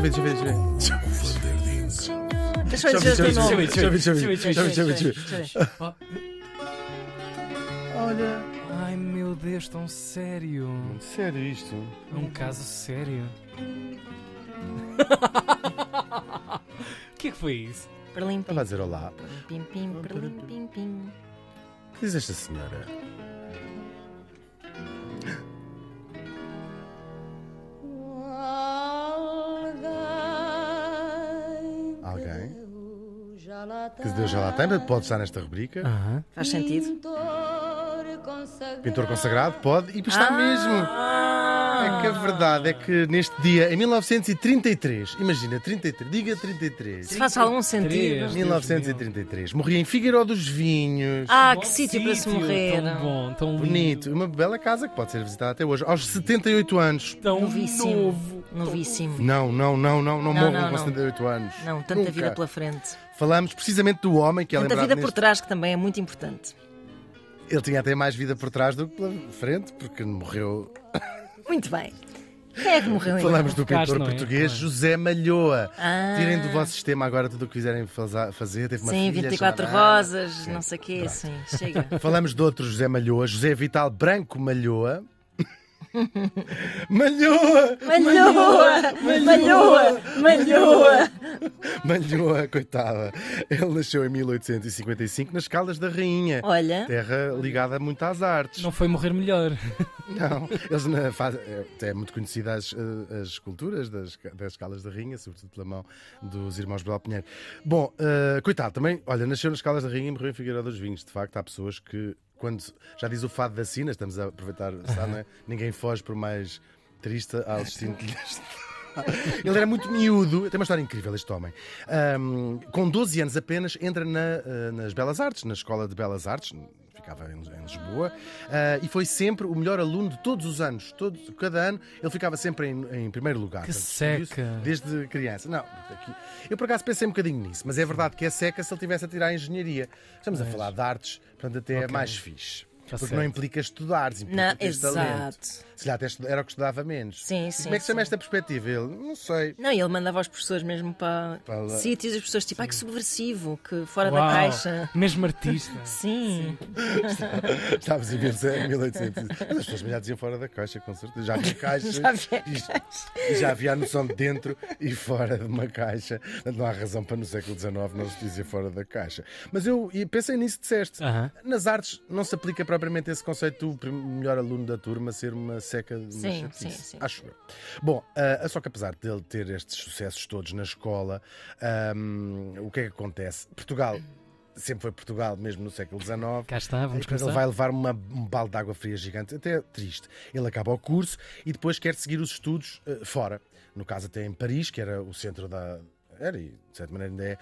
deixa eu ver, deixa eu ver, deixa eu ver. Deixa eu ver, o teu nome. deixa eu ver, deixa eu ver, deixa eu ver, deixa eu ver, deixa eu ver, deixa eu ver. Deixa eu ver. Olha. Ai meu Deus, tão sério. Sério isto? É um caso sério. O que é que foi isso? Perlim, Estava a dizer olá. pim, pim, perlim, pim, pim. O que diz esta senhora? Que Deus já lá tem, pode estar nesta rubrica. Aham. Faz sentido? Pintor consagrado, pode, e está mesmo. É que a verdade é que neste dia, em 1933, imagina, 33, diga 33. Se faz algum sentido. Três. 1933, morria em Figueiró dos Vinhos. Ah, que sítio para se morrer. Tão bom, tão lindo. Bonito, uma bela casa que pode ser visitada até hoje, aos 78 anos. Tão Novíssimo. novo. Novíssimo. Não, não, não, não, não, não, com não. 78 anos. Não, tanta Nunca. vida pela frente. Falamos precisamente do homem que é Tanta lembrado vida por neste... trás, que também é muito importante. Ele tinha até mais vida por trás do que pela frente, porque morreu. Muito bem. Quem é que morreu então? Falamos do pintor é? português Claro. José Malhoa. Ah. Tirem do vosso sistema agora tudo o que quiserem fazer. Teve uma Sim, filha 24 chamada rosas, Sim. não sei o quê, sim. Chega. Falamos de outro José Malhoa, José Vital Branco Malhoa. Malhoa! Malhoa! Malhoa! Malhoa! Malhoa, coitada. Ele nasceu em 1855 nas Caldas da Rainha. Olha, Terra ligada muito às artes. Não foi morrer melhor. Não, eles na faz, é, é muito conhecida as, eh, as esculturas das, das Calas da Rainha, sobretudo pela mão dos irmãos Bel Pinheiro. Bom, eh, coitado, também, olha, nasceu nas Calas da Rainha e morreu em Figueiró dos Vinhos. De facto, há pessoas que, quando já diz o fado da sina, estamos a aproveitar, sabe, não é? ninguém foge por mais triste ao destino que lhes ele era muito miúdo, tem uma história incrível este homem. Ahm, com 12 anos apenas, entra na, eh, nas Belas Artes, na Escola de Belas Artes, ficava em, em Lisboa, ah, e foi sempre o melhor aluno de todos os anos. Todo, cada ano ele ficava sempre em, em primeiro lugar. Que Portanto, seca. Desde criança. Não, aqui- eu por acaso pensei um bocadinho nisso, mas é verdade que é seca se ele tivesse a tirar a engenharia. Estamos a Pois. falar de artes, portanto até é Ok. mais fixe. Tá Porque certo. não implica estudar, implica não, exato. Se calhar até era o que estudava menos. Sim, E sim. Como é que se chama sim. esta perspectiva? Ele, não sei. Não, ele mandava os professores mesmo para, Para lá. sítios e as pessoas tipo, ai que subversivo, que fora Uau, da caixa. Mesmo artista. Sim. Estávamos em 1800. Mas as pessoas já diziam fora da caixa, com certeza. Já havia caixas. Já havia e- E já havia a noção de dentro e fora de uma caixa. Não há razão para no século XIX não se dizer fora da caixa. Mas eu e pensei nisso que disseste. Aham. Nas artes não se aplica propriamente esse conceito do melhor aluno da turma ser uma seca de Sim, sim, sim. Acho eu. Bom, ah, só que apesar dele ter estes sucessos todos na escola, ahm, o que é que acontece? Portugal sempre foi Portugal, mesmo no século XIX. Cá está, vamos Depois ele começar. vai levar uma- um balde de água fria gigante, até é triste. Ele acaba o curso e depois quer seguir os estudos eh, fora. No caso, até em Paris, que era o centro da. Era, e de certa maneira ainda é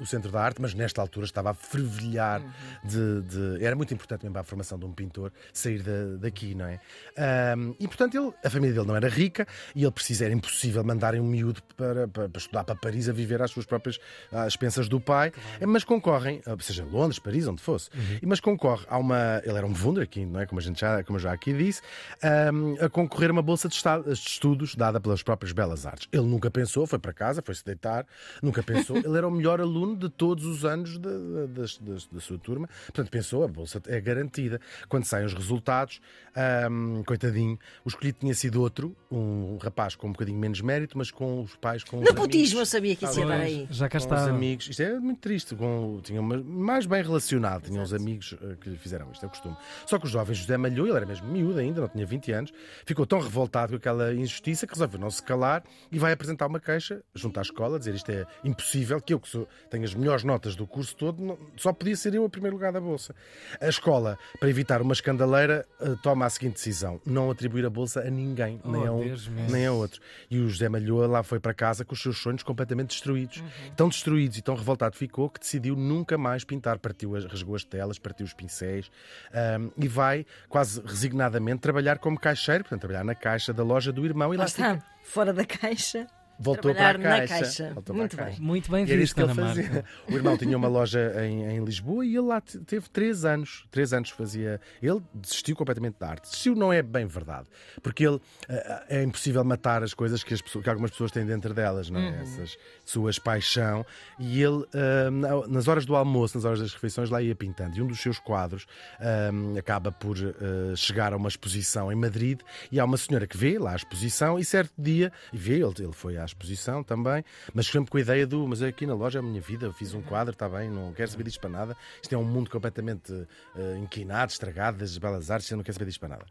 o centro, da arte, mas nesta altura estava a fervilhar de, de- Era muito importante mesmo para a formação de um pintor sair da- daqui, não é? Ahm, e portanto, ele, a família dele não era rica e ele precisa, era impossível mandarem um miúdo para, para, para estudar para Paris a viver às suas próprias às expensas do pai, mas concorrem, seja Londres, Paris, onde fosse, E- mas concorre a uma. Ele era um wunderkind, não é? Como, a gente já, como eu já aqui disse, ahm, a concorrer a uma bolsa de, esta- de estudos dada pelas próprias Belas Artes. Ele nunca pensou, foi para casa, foi-se deitar, nunca pensou. ele era o melhor aluno de todos os anos da, da, das- da sua turma, portanto pensou, a bolsa é garantida. Quando saem os resultados, ahm, coitadinho, o escolhido tinha sido outro, um rapaz com um bocadinho menos mérito, mas com os pais com os Nepotismo, eu sabia que isso ia dar aí. já cá Com os está. amigos, isto é muito triste. Com, tinha uma- mais bem relacionado, tinha uns amigos eh, que lhe fizeram isto, é o costume. Só que o jovem José Malhou, ele era mesmo miúdo ainda, não tinha 20 anos, ficou tão revoltado com aquela injustiça que resolveu não se calar e vai apresentar uma queixa junto à escola, dizer isto é impossível, que eu que sou, tenho as melhores notas do curso todo, não- só podia ser eu a primeiro lugar da bolsa. A escola, para evitar uma escandaleira, eh, toma a seguinte decisão: não atribuir a bolsa a ninguém, nem Oh, a um, Deus nem a outro. E o José Malhoa lá foi para casa com os seus sonhos completamente destruídos. Tão destruídos e tão revoltado ficou que decidiu nunca mais pintar. Partiu as, rasgou as telas, partiu os pincéis ahm, e vai, quase resignadamente, trabalhar como caixeiro, portanto, trabalhar na caixa da loja do irmão e lá, Lá está, fica. fora da caixa. Voltou para a caixa. caixa. Voltou Muito para a bem. caixa. Muito bem E visto, que ele Ana fazia. Marta. O irmão tinha uma loja em, em Lisboa e ele lá te- teve três anos. Três anos fazia. Ele desistiu completamente da arte. Desistiu não é bem verdade. Porque ele ah, é impossível matar as coisas que, as pessoas- que algumas pessoas têm dentro delas, não é? Essas suas paixão. E ele, na- nas horas do almoço, nas horas das refeições, lá ia pintando. E um dos seus quadros ah, acaba por ah, chegar a uma exposição em Madrid e há uma senhora que vê lá a exposição e certo dia, e vê, ele, ele foi à exposição também, mas sempre com a ideia do, mas aqui na loja é a minha vida, fiz um quadro, está bem, não quero saber disto para nada. Isto é um mundo completamente ah, inquinado, estragado, das belas artes, eu não quero saber disto para nada.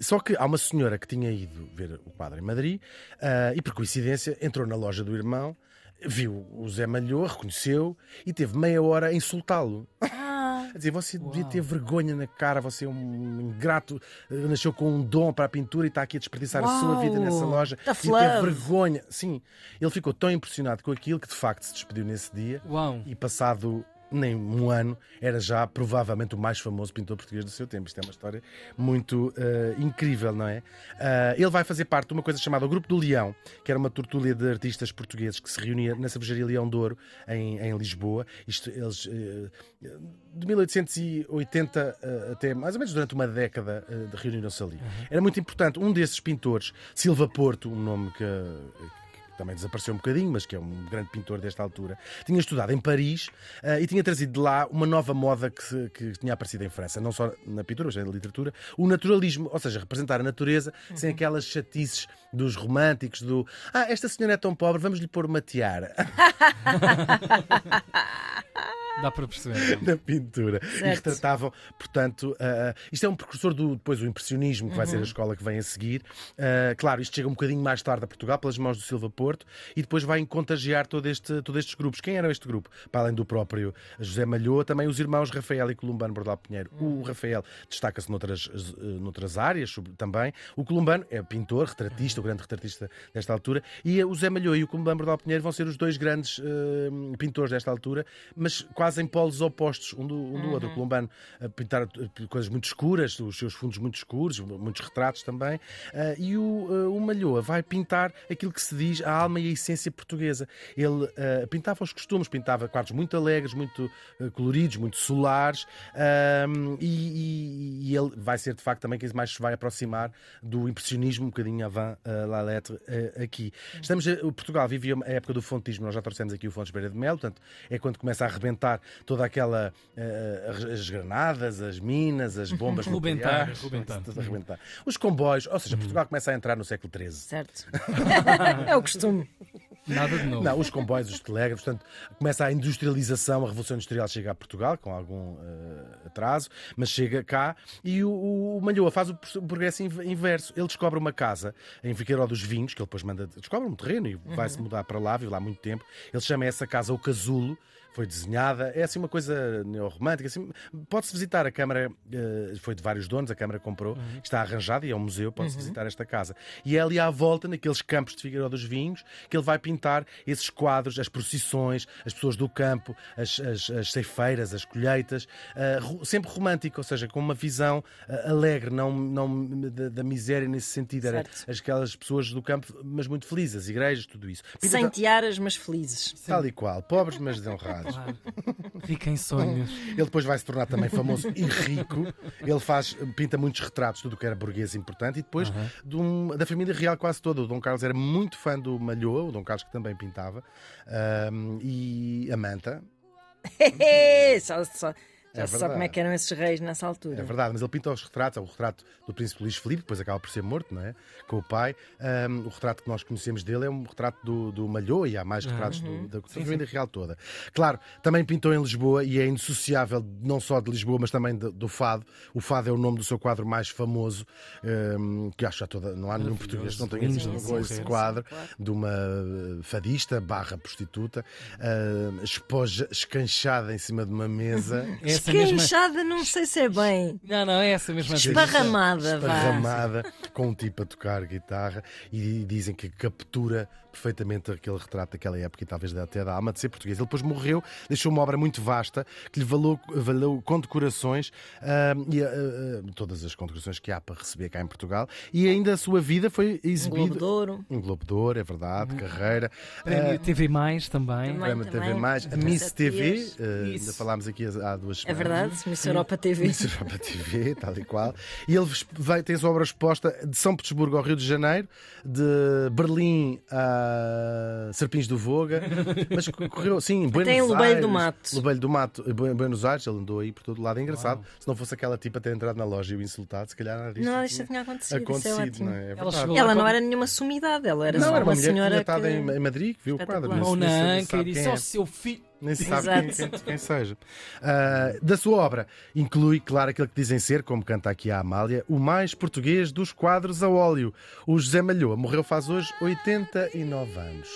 Só que há uma senhora que tinha ido ver o quadro em Madrid ah, e, por coincidência, entrou na loja do irmão, viu o Zé Malhou, reconheceu e teve meia hora a insultá-lo. Dizer, você devia Uau. ter vergonha na cara, você é um ingrato, eh, nasceu com um dom para a pintura e está aqui a desperdiçar a sua Uau. vida nessa loja. Devia ter love. vergonha. Sim, ele ficou tão impressionado com aquilo que de facto se despediu nesse dia Uau. e passado nem um ano era já provavelmente o mais famoso pintor português do seu tempo. Isto é uma história muito eh, incrível, não é? Ah, ele vai fazer parte de uma coisa chamada o Grupo do Leão, que era uma tortulha de artistas portugueses que se reunia na cervejaria Leão Douro, em, em Lisboa. Isto, eles, eh, de 1880 eh, até mais ou menos durante uma década reuniram-se ali. Era muito importante. Um desses pintores, Silva Porto, um nome que também desapareceu um bocadinho, mas que é um grande pintor desta altura, tinha estudado em Paris eh, e tinha trazido de lá uma nova moda que, se- que tinha aparecido em França, não só na pintura, mas na literatura, o naturalismo, ou seja, representar a natureza sem aquelas chatices dos românticos, do ah, esta senhora é tão pobre, vamos lhe pôr uma tiara Dá para perceber. na pintura. E Certo. retratavam, portanto, ah, isto é um precursor do depois o impressionismo, que vai ser a escola que vem a seguir. Ah, claro, isto chega um bocadinho mais tarde a Portugal, pelas mãos do Silva Porto, e depois vai contagiar todo este, todos estes grupos. Quem era este grupo? Para além do próprio José Malhoa, também os irmãos Rafael e Columbano Bordal Pinheiro. O Rafael destaca-se noutras, eh, noutras áreas também. O Columbano é pintor, retratista, o grande retratista desta altura, e o José Malhoa e o Columbano Bordal Pinheiro vão ser os dois grandes eh, pintores desta altura, mas quase em polos opostos um do, um do outro. O Columbano a pintar coisas muito escuras, os seus fundos muito escuros, muitos retratos também, eh, e o, eh, o Malhoa vai pintar aquilo que se diz a alma e a essência portuguesa. Ele eh, pintava os costumes, pintava quadros muito alegres, muito coloridos, muito solares, ahm, e, e- e ele vai ser de facto também quem mais se vai aproximar do impressionismo, um bocadinho avant la lettre aqui. Estamos, a- o Portugal vivia a época do fontismo, nós já trouxemos aqui o Fontes Beira de Melo, portanto é quando começa a arrebentar toda aquela eh, as- as granadas, as minas, as bombas Rebentar, nucleares, rebentar. tudo a arrebentar. Os comboios, ou seja, Portugal começa a entrar no século XIII. certo. é o costume. Nada de novo. Não, os comboios, os telégrafos, portanto, começa a industrialização, a Revolução Industrial chega a Portugal, com algum eh, atraso, mas chega cá e o, o, Malhoa faz o, pro- o progresso inv- inverso. Ele descobre uma casa em Figueiró dos Vinhos, que ele depois manda, descobre um terreno e vai-se mudar para lá, vive lá há muito tempo. Ele chama essa casa o Casulo. Foi desenhada, é assim uma coisa neorromântica. Assim, Pode-se visitar a Câmara, eh, foi de vários donos, a Câmara comprou, está arranjada e é um museu, pode-se visitar esta casa. E é ali à volta, naqueles campos de Figueiró dos Vinhos, que ele vai pintar esses quadros, as procissões, as pessoas do campo, as, as, as ceifeiras, as colheitas, ro- sempre romântico, ou seja, com uma visão eh, alegre, não, não da, da miséria nesse sentido. Era Certo. aquelas pessoas do campo, mas muito felizes, as igrejas, tudo isso. Pinta Sem tiaras, mas felizes. Tal e qual, pobres, mas desonrados. Claro. Rica em sonhos. Ele depois vai se tornar também famoso e rico. Ele faz, pinta muitos retratos, tudo o que era burguês importante, e depois de um- da família real quase toda. O Dom Carlos era muito fã do Malhoa, o Dom Carlos que também pintava, ahm, e a Manta. só, só, já É se sabe como é que eram esses reis nessa altura. É verdade, mas ele pinta os retratos. É o retrato do Príncipe Luís Filipe, depois acaba por ser morto, não é? Com o pai. Ahm, o retrato que nós conhecemos dele é um retrato do, do e há mais retratos do- da, família real toda. Claro, também pintou em Lisboa e é indissociável não só de Lisboa, mas também de- do Fado. O Fado é o nome do seu quadro mais famoso, ahm, que acho que já toda, não há nenhum português que não tenha Lindo, esse, quadro claro. de uma eh, fadista barra prostituta, ahm, espoja escanchada em cima de uma mesa. Essa mesma. Esquenchada, não sei se é bem. Não, não, é essa mesma. Esparramada, vá. esparramada, com um tipo a tocar guitarra e dizem que captura perfeitamente aquele retrato daquela época e talvez até da alma de ser português. Ele depois morreu, deixou uma obra muito vasta que lhe valeu, valeu condecorações ah, e ah, ah, todas as condecorações que há para receber cá em Portugal. E ainda a sua vida foi Um exibida. Globo de Ouro. Um Globo de Ouro, é verdade, carreira. Prémio TV Mais também. Também. Programa de TV também, Mais, a das Miss TV, ainda falámos aqui há duas É semanas. verdade, Miss Europa TV. Miss Europa TV, tal e qual. E ele vai, tem a sua obra exposta de São Petersburgo ao Rio de Janeiro, de Berlim a Serpins do Voga, mas correu, sim, em Buenos em Aires. Lobeiro do Mato. Lobeiro do Mato, Buenos Aires, ele andou aí por todo lado. É engraçado, se não fosse aquela tipa ter entrado na loja e o insultado, se calhar disto Não, isto tinha acontecido. Isso é acontecido, ótimo. não é? É Ela Ela não era nenhuma sumidade, ela era Não, só era uma uma que senhora tinha que... estado em Madrid, que viu o quadro. Ou nem na sabe- Anca sabe e disse é. ao seu filho. Nem se sabe quem, quem- quem seja. Ah, da sua obra, inclui, claro, aquilo que dizem ser, como canta aqui a Amália, o mais português dos quadros a óleo. O José Malhoa morreu faz hoje 89 anos.